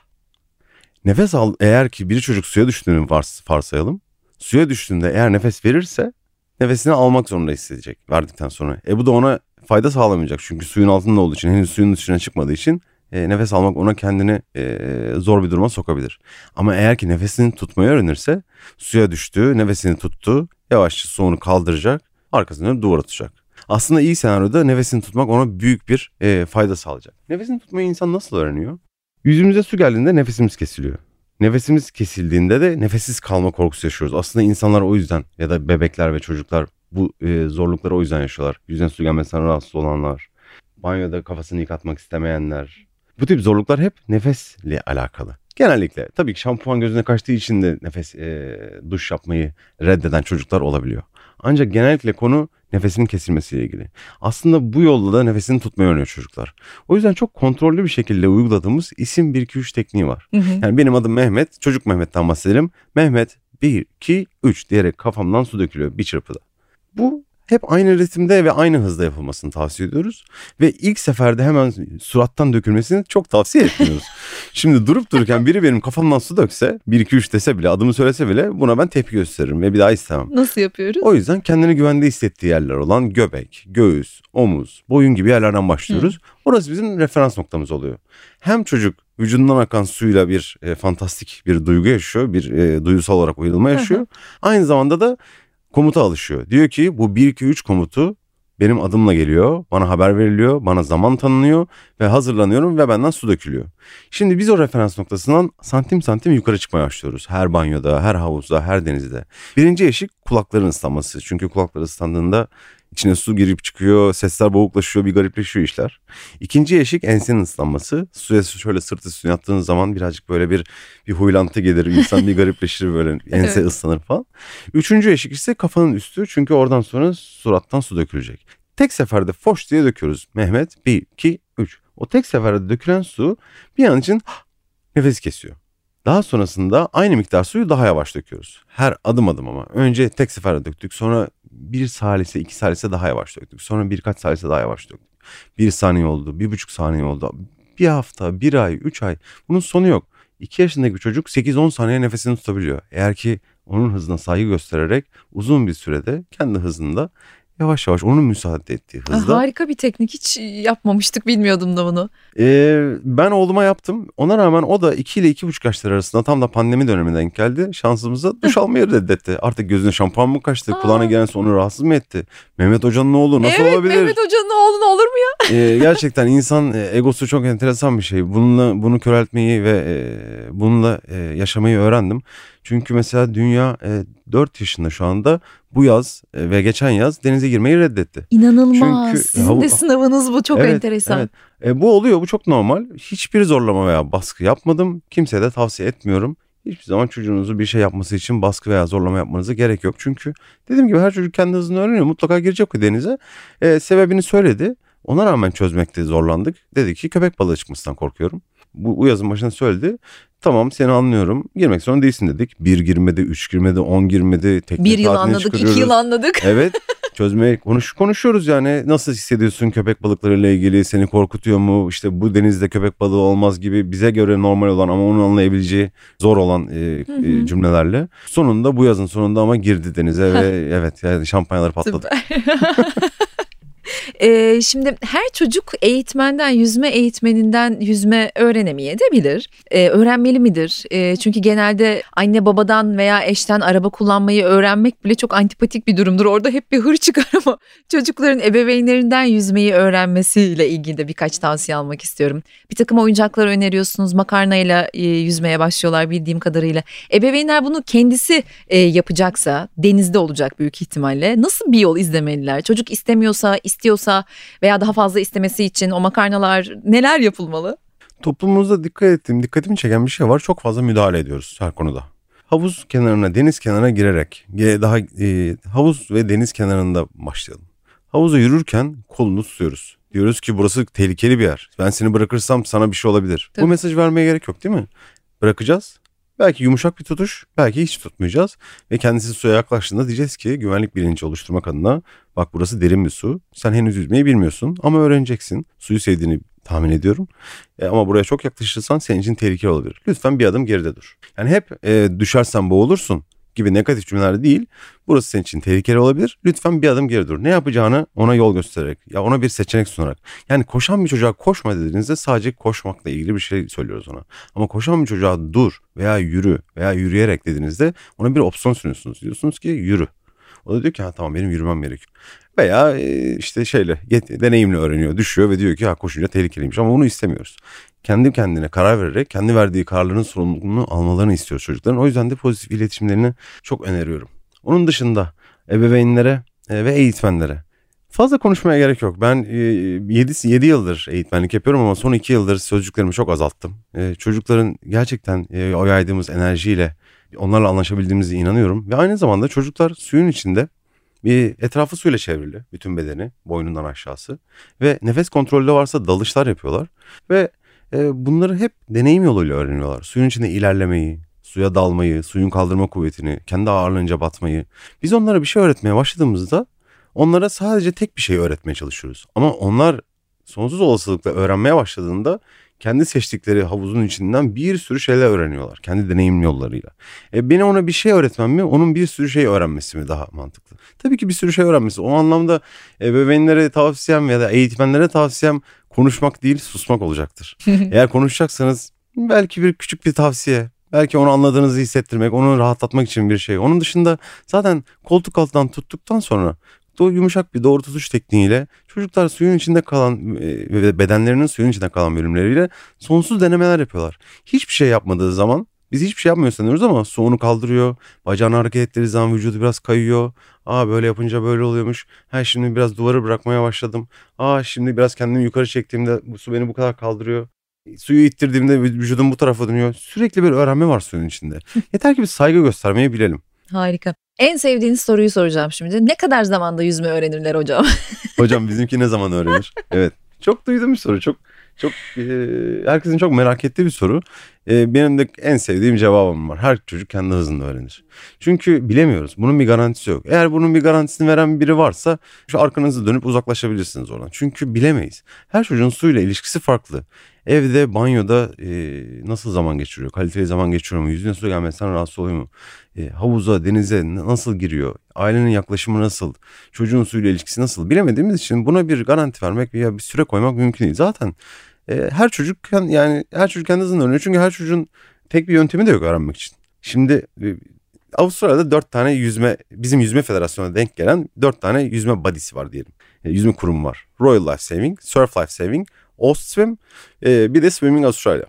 Nefes al eğer ki bir çocuk suya düştüğünü vars, varsayalım. Suya düştüğünde eğer nefes verirse nefesini almak zorunda hissedecek verdikten sonra. E bu da ona fayda sağlamayacak çünkü suyun altında olduğu için henüz suyun dışına çıkmadığı için e, nefes almak ona kendini e, zor bir duruma sokabilir. Ama eğer ki nefesini tutmayı öğrenirse suya düştü, nefesini tuttu, yavaşça soğunu kaldıracak, arkasını duvara tutacak. Aslında iyi senaryoda nefesini tutmak ona büyük bir e, fayda sağlayacak. Nefesini tutmayı insan nasıl öğreniyor? Yüzümüze su geldiğinde nefesimiz kesiliyor. Nefesimiz kesildiğinde de nefessiz kalma korkusu yaşıyoruz. Aslında insanlar o yüzden ya da bebekler ve çocuklar bu e, zorlukları o yüzden yaşıyorlar. Yüzden su gelmesinden rahatsız olanlar, banyoda kafasını yıkatmak istemeyenler. Bu tip zorluklar hep nefesle alakalı. Genellikle tabii ki şampuan gözüne kaçtığı için de nefes e, duş yapmayı reddeden çocuklar olabiliyor. Ancak genellikle konu nefesinin kesilmesiyle ilgili. Aslında bu yolda da nefesini tutmayı öğreniyor çocuklar. O yüzden çok kontrollü bir şekilde uyguladığımız isim 1-2-3 tekniği var. Hı hı. Yani benim adım Mehmet, çocuk Mehmet'ten bahsedelim. Mehmet 1-2-3 diyerek kafamdan su dökülüyor bir çırpıda. Bu hep aynı ritimde ve aynı hızda yapılmasını tavsiye ediyoruz. Ve ilk seferde hemen surattan dökülmesini çok tavsiye etmiyoruz. Şimdi durup dururken biri benim kafamdan su dökse, 1-2-3 dese bile, adımı söylese bile buna ben tepki gösteririm ve bir daha istemem. Nasıl yapıyoruz? O yüzden kendini güvende hissettiği yerler olan göbek, göğüs, omuz, boyun gibi yerlerden başlıyoruz. Hı. Orası bizim referans noktamız oluyor. Hem çocuk vücudundan akan suyla bir e, fantastik bir duygu yaşıyor, bir e, duygusal olarak uyulma yaşıyor. Aynı zamanda da komuta alışıyor. Diyor ki bu 1-2-3 komutu benim adımla geliyor, bana haber veriliyor, bana zaman tanınıyor ve hazırlanıyorum ve benden su dökülüyor. Şimdi biz o referans noktasından santim santim yukarı çıkmaya başlıyoruz. Her banyoda, her havuzda, her denizde. Birinci eşik kulakların ıslanması. Çünkü kulakları ıslandığında İçine su girip çıkıyor, sesler boğuklaşıyor, bir garipleşiyor işler. İkinci eşik ensenin ıslanması. Suya şöyle sırtı üstüne yattığınız zaman birazcık böyle bir bir huylantı gelir. İnsan bir garipleşir böyle ense evet. ıslanır falan. Üçüncü eşik ise kafanın üstü çünkü oradan sonra surattan su dökülecek. Tek seferde foş diye döküyoruz. Mehmet 1, 2, 3. O tek seferde dökülen su bir an için nefes kesiyor. Daha sonrasında aynı miktar suyu daha yavaş döküyoruz. Her adım adım ama. Önce tek seferde döktük. Sonra bir salise, iki salise daha yavaş döktük. Sonra birkaç salise daha yavaş döktük. Bir saniye oldu, bir buçuk saniye oldu. Bir hafta, bir ay, üç ay. Bunun sonu yok. İki yaşındaki bir çocuk 8-10 saniye nefesini tutabiliyor. Eğer ki onun hızına saygı göstererek uzun bir sürede kendi hızında yavaş yavaş onun müsaade ettiği hızda. Harika bir teknik hiç yapmamıştık bilmiyordum da bunu. Ee, ben oğluma yaptım ona rağmen o da 2 ile 2,5 yaşlar arasında tam da pandemi dönemine denk geldi. Şansımıza duş almayı reddetti. Artık gözüne şampuan mı kaçtı Aa. kulağına gelen onu rahatsız mı etti? Mehmet Hoca'nın oğlu nasıl evet, olabilir? Mehmet Hoca'nın oğlu olur mu ya? ee, gerçekten insan e, egosu çok enteresan bir şey. Bununla bunu köreltmeyi ve e, bununla e, yaşamayı öğrendim. Çünkü mesela dünya e, 4 yaşında şu anda bu yaz e, ve geçen yaz denize girmeyi reddetti. İnanılmaz. Çünkü, Sizin ya, de sınavınız bu çok evet, enteresan. Evet. E, bu oluyor bu çok normal. Hiçbir zorlama veya baskı yapmadım. Kimseye de tavsiye etmiyorum. Hiçbir zaman çocuğunuzu bir şey yapması için baskı veya zorlama yapmanıza gerek yok. Çünkü dediğim gibi her çocuk kendi hızını öğreniyor. Mutlaka girecek o denize. E, sebebini söyledi. Ona rağmen çözmekte zorlandık. Dedi ki köpek balığı çıkmasından korkuyorum. Bu, bu yazın başında söyledi. Tamam seni anlıyorum. Girmek zorunda değilsin dedik. Bir girmedi, üç girmedi, on girmedi. Tekne bir yıl anladık, iki yıl anladık. Evet. Çözmeye konuş, konuşuyoruz yani. Nasıl hissediyorsun köpek balıklarıyla ilgili? Seni korkutuyor mu? İşte bu denizde köpek balığı olmaz gibi bize göre normal olan ama onun anlayabileceği zor olan e, e, cümlelerle. Sonunda bu yazın sonunda ama girdi denize ve evet yani şampanyalar patladı. Ee, şimdi her çocuk eğitmenden, yüzme eğitmeninden yüzme öğrenemeye de bilir. Ee, öğrenmeli midir? Ee, çünkü genelde anne babadan veya eşten araba kullanmayı öğrenmek bile çok antipatik bir durumdur. Orada hep bir hır çıkar ama çocukların ebeveynlerinden yüzmeyi öğrenmesiyle ilgili de birkaç tavsiye almak istiyorum. Bir takım oyuncaklar öneriyorsunuz. Makarnayla e, yüzmeye başlıyorlar bildiğim kadarıyla. Ebeveynler bunu kendisi e, yapacaksa denizde olacak büyük ihtimalle. Nasıl bir yol izlemeliler? Çocuk istemiyorsa, istiyorsa veya daha fazla istemesi için o makarnalar neler yapılmalı? Toplumumuzda dikkat ettiğim, dikkatimi çeken bir şey var. Çok fazla müdahale ediyoruz her konuda. Havuz kenarına, deniz kenarına girerek daha e, havuz ve deniz kenarında başlayalım. Havuza yürürken kolunu tutuyoruz. Diyoruz ki burası tehlikeli bir yer. Ben seni bırakırsam sana bir şey olabilir. Tabii. Bu mesaj vermeye gerek yok değil mi? Bırakacağız. Belki yumuşak bir tutuş, belki hiç tutmayacağız. Ve kendisi suya yaklaştığında diyeceğiz ki güvenlik bilinci oluşturmak adına bak burası derin bir su. Sen henüz yüzmeyi bilmiyorsun ama öğreneceksin. Suyu sevdiğini tahmin ediyorum. E, ama buraya çok yaklaşırsan senin için tehlikeli olabilir. Lütfen bir adım geride dur. Yani hep e, düşersen boğulursun gibi negatif cümleler değil. Burası senin için tehlikeli olabilir. Lütfen bir adım geri dur. Ne yapacağını ona yol göstererek ya ona bir seçenek sunarak. Yani koşan bir çocuğa koşma dediğinizde sadece koşmakla ilgili bir şey söylüyoruz ona. Ama koşan bir çocuğa dur veya yürü veya yürüyerek dediğinizde ona bir opsiyon sunuyorsunuz. Diyorsunuz ki yürü. O da diyor ki ha tamam benim yürümem gerekiyor. Veya e, işte şeyle deneyimle öğreniyor, düşüyor ve diyor ki ha koşunca tehlikeliymiş ama bunu istemiyoruz. Kendi kendine karar vererek kendi verdiği kararların sorumluluğunu almalarını istiyoruz çocukların. O yüzden de pozitif iletişimlerini çok öneriyorum. Onun dışında ebeveynlere e, ve eğitmenlere Fazla konuşmaya gerek yok. Ben 7, e, 7 yıldır eğitmenlik yapıyorum ama son 2 yıldır sözcüklerimi çok azalttım. Çocukların gerçekten o yaydığımız enerjiyle onlarla anlaşabildiğimize inanıyorum. Ve aynı zamanda çocuklar suyun içinde bir etrafı suyla çevrili bütün bedeni boynundan aşağısı ve nefes kontrolü varsa dalışlar yapıyorlar ve e, bunları hep deneyim yoluyla öğreniyorlar. Suyun içinde ilerlemeyi, suya dalmayı, suyun kaldırma kuvvetini, kendi ağırlığınca batmayı. Biz onlara bir şey öğretmeye başladığımızda onlara sadece tek bir şey öğretmeye çalışıyoruz. Ama onlar sonsuz olasılıkla öğrenmeye başladığında kendi seçtikleri havuzun içinden bir sürü şeyler öğreniyorlar. Kendi deneyim yollarıyla. E, beni ona bir şey öğretmem mi? Onun bir sürü şey öğrenmesi mi daha mantıklı? Tabii ki bir sürü şey öğrenmesi. O anlamda ebeveynlere tavsiyem ya da eğitmenlere tavsiyem konuşmak değil susmak olacaktır. Eğer konuşacaksanız belki bir küçük bir tavsiye. Belki onu anladığınızı hissettirmek, onu rahatlatmak için bir şey. Onun dışında zaten koltuk altından tuttuktan sonra o yumuşak bir doğru tutuş tekniğiyle çocuklar suyun içinde kalan e, ve bedenlerinin suyun içinde kalan bölümleriyle sonsuz denemeler yapıyorlar. Hiçbir şey yapmadığı zaman Biz hiçbir şey yapmıyor sanıyoruz ama su onu kaldırıyor. Bacağını hareket ettirdiği zaman vücudu biraz kayıyor. Aa böyle yapınca böyle oluyormuş. Ha şimdi biraz duvarı bırakmaya başladım. Aa şimdi biraz kendimi yukarı çektiğimde bu su beni bu kadar kaldırıyor. Suyu ittirdiğimde vücudum bu tarafa dönüyor. Sürekli bir öğrenme var suyun içinde. Yeter ki bir saygı göstermeyi bilelim. Harika. En sevdiğiniz soruyu soracağım şimdi. Ne kadar zamanda yüzme öğrenirler hocam? hocam bizimki ne zaman öğrenir? Evet. Çok duydum bir soru. Çok çok e, herkesin çok merak ettiği bir soru. E, benim de en sevdiğim cevabım var. Her çocuk kendi hızında öğrenir. Çünkü bilemiyoruz. Bunun bir garantisi yok. Eğer bunun bir garantisini veren biri varsa şu arkanızı dönüp uzaklaşabilirsiniz oradan. Çünkü bilemeyiz. Her çocuğun suyla ilişkisi farklı. Evde, banyoda e, nasıl zaman geçiriyor? Kaliteli zaman geçiriyor mu? Yüzüne su gelmesinden rahatsız oluyor mu? E, havuza, denize nasıl giriyor? Ailenin yaklaşımı nasıl? Çocuğun suyla ilişkisi nasıl? Bilemediğimiz için buna bir garanti vermek veya bir süre koymak mümkün değil. Zaten e, her çocuk yani her çocuk kendi hızında öğreniyor. Çünkü her çocuğun tek bir yöntemi de yok öğrenmek için. Şimdi e, Avustralya'da dört tane yüzme bizim yüzme federasyonuna denk gelen dört tane yüzme body'si var diyelim. E, yüzme kurumu var. Royal Life Saving, Surf Life Saving, Ostswim, e, bir de Swimming Australia.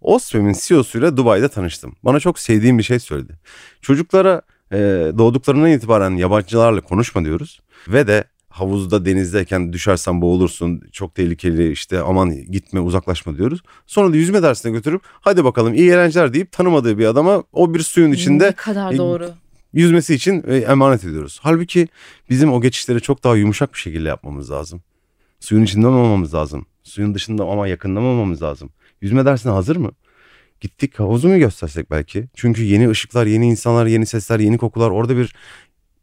Ostswim'in CEO'suyla Dubai'de tanıştım. Bana çok sevdiğim bir şey söyledi. Çocuklara doğduklarından itibaren yabancılarla konuşma diyoruz ve de havuzda denizdeyken düşersen boğulursun çok tehlikeli işte aman gitme uzaklaşma diyoruz. Sonra da yüzme dersine götürüp hadi bakalım iyi eğlenceler deyip tanımadığı bir adama o bir suyun içinde ne kadar e, doğru. yüzmesi için e, emanet ediyoruz. Halbuki bizim o geçişleri çok daha yumuşak bir şekilde yapmamız lazım. Suyun içinden olmamız lazım. Suyun dışında ama yakından olmamız lazım. Yüzme dersine hazır mı? Gittik havuzu mu göstersek belki? Çünkü yeni ışıklar, yeni insanlar, yeni sesler, yeni kokular orada bir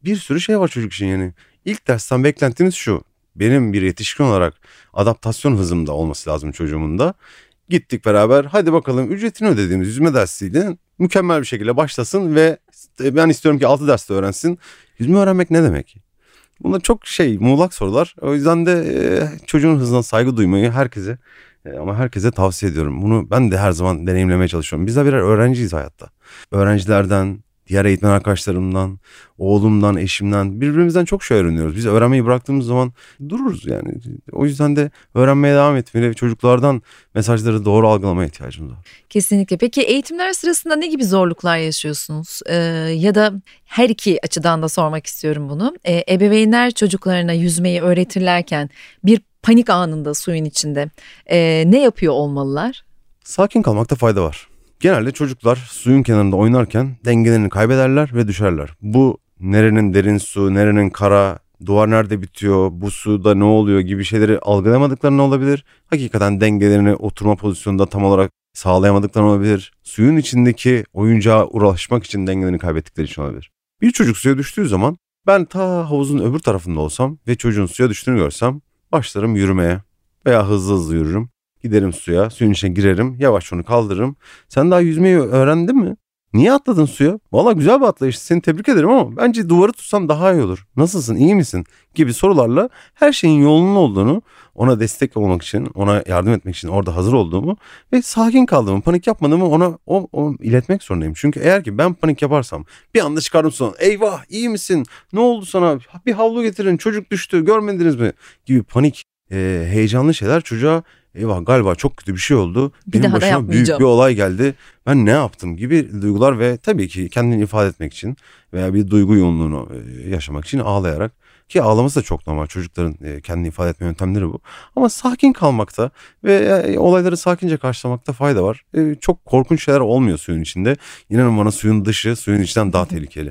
bir sürü şey var çocuk için yani. İlk dersten beklentiniz şu. Benim bir yetişkin olarak adaptasyon hızımda olması lazım çocuğumun da. Gittik beraber hadi bakalım ücretini ödediğimiz yüzme dersiyle mükemmel bir şekilde başlasın ve ben istiyorum ki 6 derste öğrensin. Yüzme öğrenmek ne demek? Bunlar çok şey muğlak sorular. O yüzden de e, çocuğun hızına saygı duymayı herkese e, ama herkese tavsiye ediyorum. Bunu ben de her zaman deneyimlemeye çalışıyorum. Biz de birer öğrenciyiz hayatta. Öğrencilerden, diğer eğitmen arkadaşlarımdan, oğlumdan, eşimden birbirimizden çok şey öğreniyoruz. Biz öğrenmeyi bıraktığımız zaman dururuz yani. O yüzden de öğrenmeye devam etmeli ve çocuklardan mesajları doğru algılamaya ihtiyacımız var. Kesinlikle. Peki eğitimler sırasında ne gibi zorluklar yaşıyorsunuz? Ee, ya da her iki açıdan da sormak istiyorum bunu. Ee, ebeveynler çocuklarına yüzmeyi öğretirlerken bir panik anında suyun içinde e, ne yapıyor olmalılar? Sakin kalmakta fayda var. Genelde çocuklar suyun kenarında oynarken dengelerini kaybederler ve düşerler. Bu nerenin derin su, nerenin kara, duvar nerede bitiyor, bu suda ne oluyor gibi şeyleri algılayamadıklarını olabilir. Hakikaten dengelerini oturma pozisyonunda tam olarak sağlayamadıkları olabilir. Suyun içindeki oyuncağa uğraşmak için dengelerini kaybettikleri için olabilir. Bir çocuk suya düştüğü zaman ben ta havuzun öbür tarafında olsam ve çocuğun suya düştüğünü görsem başlarım yürümeye veya hızlı hızlı yürürüm. Giderim suya, suyun içine girerim, yavaş onu kaldırırım. Sen daha yüzmeyi öğrendin mi? Niye atladın suya? Valla güzel bir atlayış. Seni tebrik ederim ama bence duvarı tutsan daha iyi olur. Nasılsın, iyi misin? Gibi sorularla her şeyin yolunun olduğunu, ona destek olmak için, ona yardım etmek için orada hazır olduğumu ve sakin kaldığımı, panik yapmadığımı ona o, o iletmek zorundayım. Çünkü eğer ki ben panik yaparsam bir anda çıkardım sonra eyvah iyi misin? Ne oldu sana? Bir havlu getirin çocuk düştü görmediniz mi? Gibi panik, e, heyecanlı şeyler çocuğa eyvah galiba çok kötü bir şey oldu. Bir Benim başıma büyük bir olay geldi. Ben ne yaptım gibi duygular ve tabii ki kendini ifade etmek için veya bir duygu yoğunluğunu e, yaşamak için ağlayarak ki ağlaması da çok normal çocukların e, kendini ifade etme yöntemleri bu. Ama sakin kalmakta ve e, olayları sakince karşılamakta fayda var. Çok korkunç şeyler olmuyor suyun içinde. İnanın bana suyun dışı suyun içinden daha tehlikeli.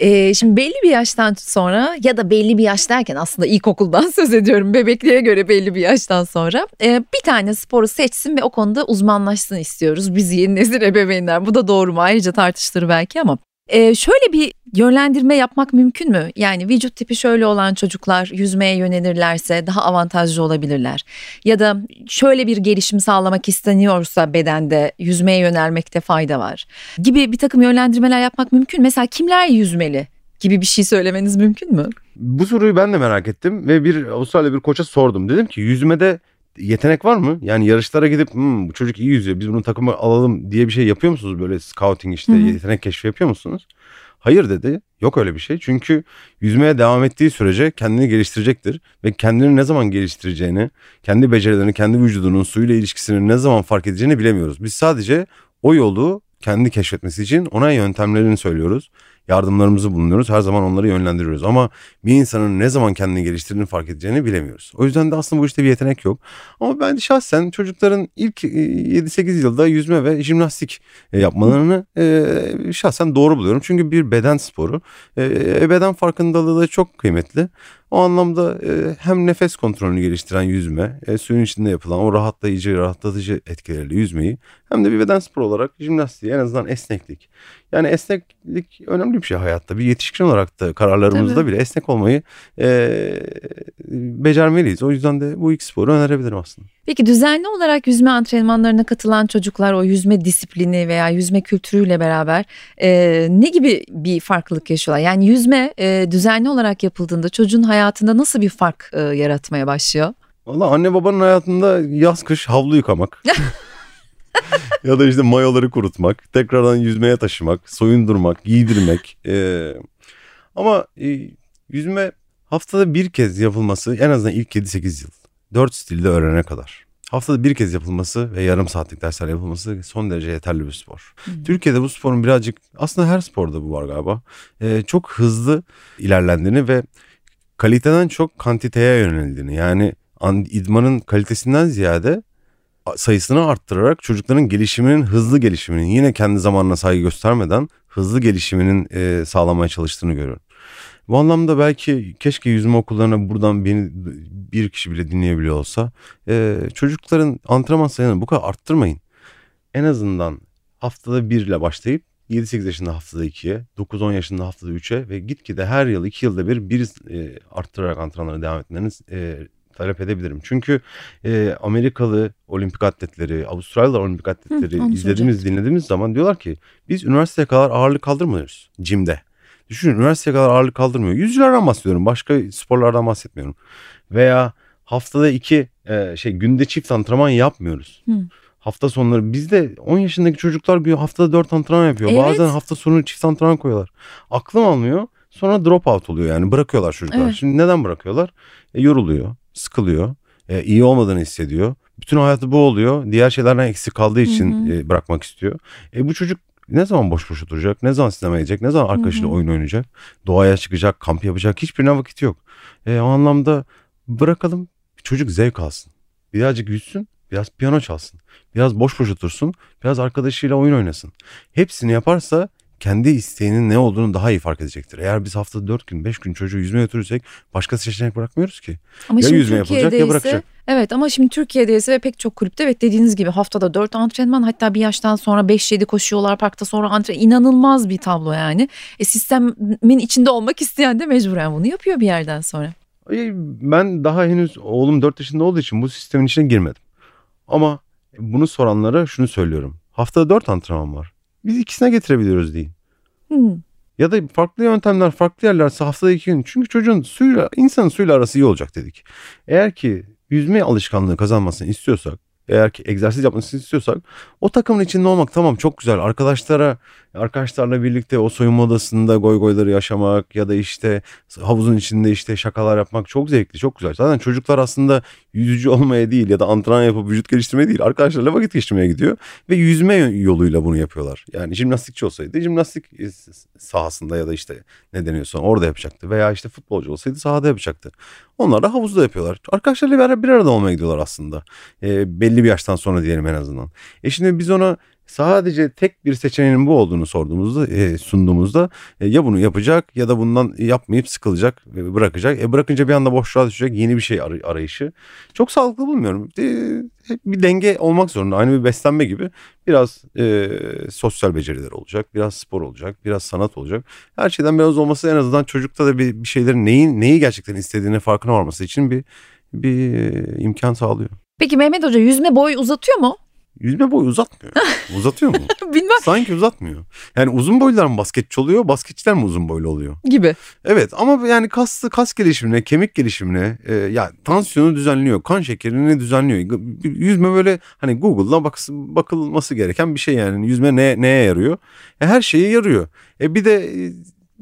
Ee, şimdi belli bir yaştan sonra ya da belli bir yaş derken aslında ilkokuldan söz ediyorum. Bebekliğe göre belli bir yaştan sonra e, bir tane sporu seçsin ve o konuda uzmanlaşsın istiyoruz. Biz yeni nesil ebeveynler bu da doğru mu? Ayrıca tartıştır belki ama ee, şöyle bir yönlendirme yapmak mümkün mü? Yani vücut tipi şöyle olan çocuklar yüzmeye yönelirlerse daha avantajlı olabilirler. Ya da şöyle bir gelişim sağlamak isteniyorsa bedende yüzmeye yönelmekte fayda var. Gibi bir takım yönlendirmeler yapmak mümkün. Mesela kimler yüzmeli? gibi bir şey söylemeniz mümkün mü? Bu soruyu ben de merak ettim ve bir Avustralya bir koça sordum. Dedim ki yüzmede yetenek var mı? Yani yarışlara gidip hmm, bu çocuk iyi yüzüyor biz bunu takıma alalım diye bir şey yapıyor musunuz? Böyle scouting işte Hı-hı. yetenek keşfi yapıyor musunuz? Hayır dedi. Yok öyle bir şey. Çünkü yüzmeye devam ettiği sürece kendini geliştirecektir. Ve kendini ne zaman geliştireceğini, kendi becerilerini, kendi vücudunun suyla ilişkisini ne zaman fark edeceğini bilemiyoruz. Biz sadece o yolu kendi keşfetmesi için ona yöntemlerini söylüyoruz. Yardımlarımızı bulunuyoruz. Her zaman onları yönlendiriyoruz. Ama bir insanın ne zaman kendini geliştirdiğini fark edeceğini bilemiyoruz. O yüzden de aslında bu işte bir yetenek yok. Ama ben şahsen çocukların ilk 7-8 e, yılda yüzme ve jimnastik e, yapmalarını e, şahsen doğru buluyorum. Çünkü bir beden sporu. Beden farkındalığı da çok kıymetli. O anlamda e, hem nefes kontrolünü geliştiren yüzme, e, suyun içinde yapılan o rahatlayıcı, rahatlatıcı etkileriyle yüzmeyi hem de bir beden sporu olarak jimnastiği en azından esneklik. Yani esneklik önemli bir şey hayatta. Bir yetişkin olarak da kararlarımızda Tabii. bile esnek olmayı e, becermeliyiz. O yüzden de bu iki sporu önerebilirim aslında. Peki düzenli olarak yüzme antrenmanlarına katılan çocuklar o yüzme disiplini veya yüzme kültürüyle beraber e, ne gibi bir farklılık yaşıyorlar? Yani yüzme e, düzenli olarak yapıldığında çocuğun hayatında nasıl bir fark e, yaratmaya başlıyor? Valla anne babanın hayatında yaz kış havlu yıkamak. ya da işte mayoları kurutmak, tekrardan yüzmeye taşımak, soyundurmak, giydirmek. Ee, ama e, yüzme haftada bir kez yapılması en azından ilk 7-8 yıl. 4 stilde öğrenene kadar. Haftada bir kez yapılması ve yarım saatlik dersler yapılması son derece yeterli bir spor. Hmm. Türkiye'de bu sporun birazcık aslında her sporda bu var galiba. Ee, çok hızlı ilerlendiğini ve kaliteden çok kantiteye yöneldiğini yani idmanın kalitesinden ziyade sayısını arttırarak çocukların gelişiminin hızlı gelişiminin yine kendi zamanına saygı göstermeden hızlı gelişiminin e, sağlamaya çalıştığını görüyorum. Bu anlamda belki keşke yüzme okullarına buradan beni bir kişi bile dinleyebiliyor olsa e, çocukların antrenman sayını bu kadar arttırmayın. En azından haftada bir ile başlayıp 7-8 yaşında haftada 2'ye, 9-10 yaşında haftada 3'e ve gitgide her yıl 2 yılda bir bir e, arttırarak antrenmanlara devam etmeniz e, talep edebilirim. Çünkü e, Amerikalı olimpik atletleri, Avustralyalı olimpik atletleri Hı, izlediğimiz, dinlediğimiz zaman diyorlar ki biz üniversiteye kadar ağırlık kaldırmıyoruz jimde. Düşünün üniversiteye kadar ağırlık kaldırmıyor. Yüzülerden bahsediyorum. Başka sporlardan bahsetmiyorum. Veya haftada iki e, şey günde çift antrenman yapmıyoruz. Hı. Hafta sonları bizde 10 yaşındaki çocuklar haftada 4 antrenman yapıyor. Evet. Bazen hafta sonu çift antrenman koyuyorlar. Aklım almıyor. Sonra drop out oluyor yani bırakıyorlar çocuklar. Evet. Şimdi neden bırakıyorlar? E, yoruluyor sıkılıyor. E, iyi olmadığını hissediyor. Bütün hayatı bu oluyor. Diğer şeylerden eksik kaldığı için. E, bırakmak istiyor. E, bu çocuk ne zaman boş boş oturacak? Ne zaman sinema yiyecek? Ne zaman arkadaşıyla oyun oynayacak? Doğaya çıkacak, kamp yapacak. Hiçbirine vakit yok. E, o anlamda bırakalım çocuk zevk alsın. Birazcık yüzsün, biraz piyano çalsın. Biraz boş boş otursun, biraz arkadaşıyla oyun oynasın. Hepsini yaparsa kendi isteğinin ne olduğunu daha iyi fark edecektir. Eğer biz haftada 4 gün 5 gün çocuğu yüzmeye götürürsek başka seçenek bırakmıyoruz ki. Ama ya yüzme yapılacak ya bırakacak. Evet ama şimdi Türkiye'de ise ve pek çok kulüpte evet dediğiniz gibi haftada 4 antrenman hatta bir yaştan sonra 5-7 koşuyorlar parkta sonra antrenman inanılmaz bir tablo yani. E sistemin içinde olmak isteyen de mecburen bunu yapıyor bir yerden sonra. Ben daha henüz oğlum 4 yaşında olduğu için bu sistemin içine girmedim. Ama bunu soranlara şunu söylüyorum. Haftada 4 antrenman var. Biz ikisine getirebiliyoruz deyin. Hmm. Ya da farklı yöntemler, farklı yerlerse haftada iki gün. Çünkü çocuğun suyla, insanın suyla arası iyi olacak dedik. Eğer ki yüzme alışkanlığı kazanmasını istiyorsak eğer ki egzersiz yapmasını istiyorsak o takımın içinde olmak tamam çok güzel. Arkadaşlara arkadaşlarla birlikte o soyunma odasında goy goyları yaşamak ya da işte havuzun içinde işte şakalar yapmak çok zevkli, çok güzel. Zaten çocuklar aslında yüzücü olmaya değil ya da antrenman yapıp vücut geliştirmeye değil arkadaşlarla vakit geçirmeye gidiyor ve yüzme yoluyla bunu yapıyorlar. Yani jimnastikçi olsaydı jimnastik sahasında ya da işte ne deniyorsa orada yapacaktı veya işte futbolcu olsaydı sahada yapacaktı. Onlar da havuzda yapıyorlar. Arkadaşlarıyla bir arada olmaya gidiyorlar aslında. E, belli bir yaştan sonra diyelim en azından. E şimdi biz ona sadece tek bir seçeneğin bu olduğunu sorduğumuzda e, sunduğumuzda e, ya bunu yapacak ya da bundan yapmayıp sıkılacak ve bırakacak. E bırakınca bir anda boşluğa düşecek yeni bir şey aray- arayışı. Çok sağlıklı bulmuyorum. E, bir denge olmak zorunda. Aynı bir beslenme gibi biraz e, sosyal beceriler olacak, biraz spor olacak, biraz sanat olacak. Her şeyden biraz olması en azından çocukta da bir, bir şeylerin neyi neyi gerçekten istediğini farkına varması için bir bir e, imkan sağlıyor. Peki Mehmet Hoca yüzme boy uzatıyor mu? Yüzme boyu uzatmıyor. Uzatıyor mu? Bilmem. Sanki uzatmıyor. Yani uzun boylular mı basketçi oluyor, basketçiler mi uzun boylu oluyor? Gibi. Evet ama yani kas, kas gelişimine, kemik gelişimine, e, ya tansiyonu düzenliyor, kan şekerini düzenliyor. Yüzme böyle hani Google'da bak, bakılması gereken bir şey yani. Yüzme ne, neye yarıyor? E, her şeye yarıyor. E bir de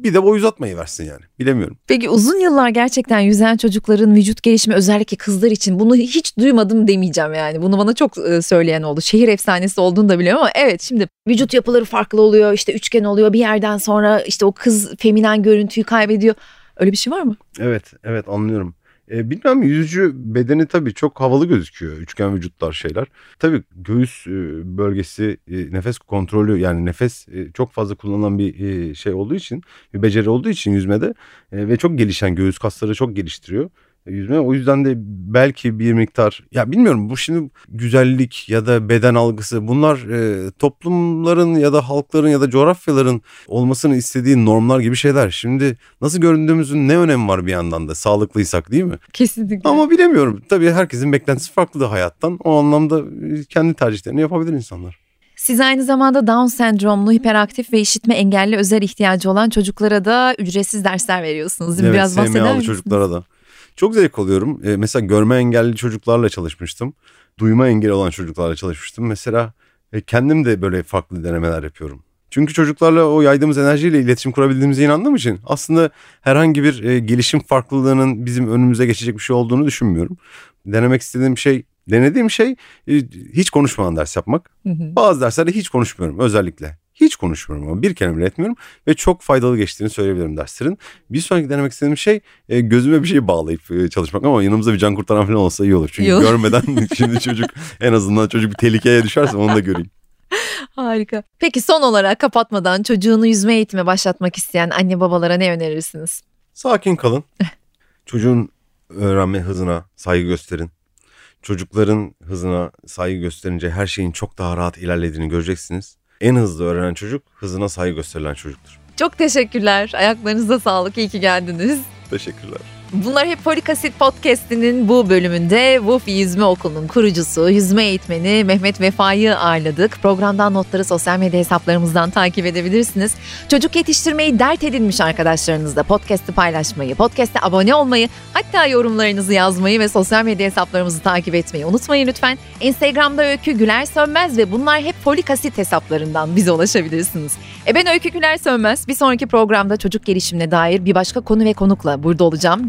bir de boy uzatmayı versin yani. Bilemiyorum. Peki uzun yıllar gerçekten yüzen çocukların vücut gelişimi özellikle kızlar için bunu hiç duymadım demeyeceğim yani. Bunu bana çok e, söyleyen oldu. Şehir efsanesi olduğunu da biliyorum ama evet şimdi vücut yapıları farklı oluyor. işte üçgen oluyor bir yerden sonra işte o kız feminen görüntüyü kaybediyor. Öyle bir şey var mı? Evet, evet anlıyorum. E, bilmem yüzücü bedeni tabii çok havalı gözüküyor. Üçgen vücutlar şeyler. Tabii göğüs e, bölgesi e, nefes kontrolü yani nefes e, çok fazla kullanılan bir e, şey olduğu için bir beceri olduğu için yüzmede e, ve çok gelişen göğüs kasları çok geliştiriyor yüzme. O yüzden de belki bir miktar ya bilmiyorum bu şimdi güzellik ya da beden algısı bunlar e, toplumların ya da halkların ya da coğrafyaların olmasını istediği normlar gibi şeyler. Şimdi nasıl göründüğümüzün ne önemi var bir yandan da sağlıklıysak değil mi? Kesinlikle. Ama bilemiyorum. Tabii herkesin beklentisi farklı da hayattan. O anlamda kendi tercihlerini yapabilir insanlar. Siz aynı zamanda Down sendromlu, hiperaktif ve işitme engelli özel ihtiyacı olan çocuklara da ücretsiz dersler veriyorsunuz. Değil mi? Evet, Biraz bahseder misiniz? çocuklara da. Çok zevk alıyorum. E, mesela görme engelli çocuklarla çalışmıştım. Duyma engeli olan çocuklarla çalışmıştım. Mesela e, kendim de böyle farklı denemeler yapıyorum. Çünkü çocuklarla o yaydığımız enerjiyle iletişim kurabildiğimize inandığım için aslında herhangi bir e, gelişim farklılığının bizim önümüze geçecek bir şey olduğunu düşünmüyorum. Denemek istediğim şey, denediğim şey e, hiç konuşmadan ders yapmak. Hı hı. Bazı derslerde hiç konuşmuyorum özellikle. Hiç konuşmuyorum ama bir kelime bile etmiyorum ve çok faydalı geçtiğini söyleyebilirim derslerin. Bir sonraki denemek istediğim şey e, gözüme bir şey bağlayıp e, çalışmak ama yanımızda bir can kurtaran falan olsa iyi olur. Çünkü Yok. görmeden şimdi çocuk en azından çocuk bir tehlikeye düşerse onu da göreyim. Harika. Peki son olarak kapatmadan çocuğunu yüzme eğitime başlatmak isteyen anne babalara ne önerirsiniz? Sakin kalın. Çocuğun öğrenme hızına saygı gösterin. Çocukların hızına saygı gösterince her şeyin çok daha rahat ilerlediğini göreceksiniz en hızlı öğrenen çocuk hızına saygı gösterilen çocuktur. Çok teşekkürler. Ayaklarınıza sağlık. İyi ki geldiniz. Teşekkürler. Bunlar hep Folik Asit Podcast'inin bu bölümünde WUF Yüzme Okulu'nun kurucusu, yüzme eğitmeni Mehmet Vefa'yı ağırladık. Programdan notları sosyal medya hesaplarımızdan takip edebilirsiniz. Çocuk yetiştirmeyi dert edinmiş arkadaşlarınızla podcast'ı paylaşmayı, podcast'e abone olmayı, hatta yorumlarınızı yazmayı ve sosyal medya hesaplarımızı takip etmeyi unutmayın lütfen. Instagram'da Öykü Güler Sönmez ve bunlar hep Folik Asit hesaplarından bize ulaşabilirsiniz. E ben Öykü Güler Sönmez. Bir sonraki programda çocuk gelişimine dair bir başka konu ve konukla burada olacağım.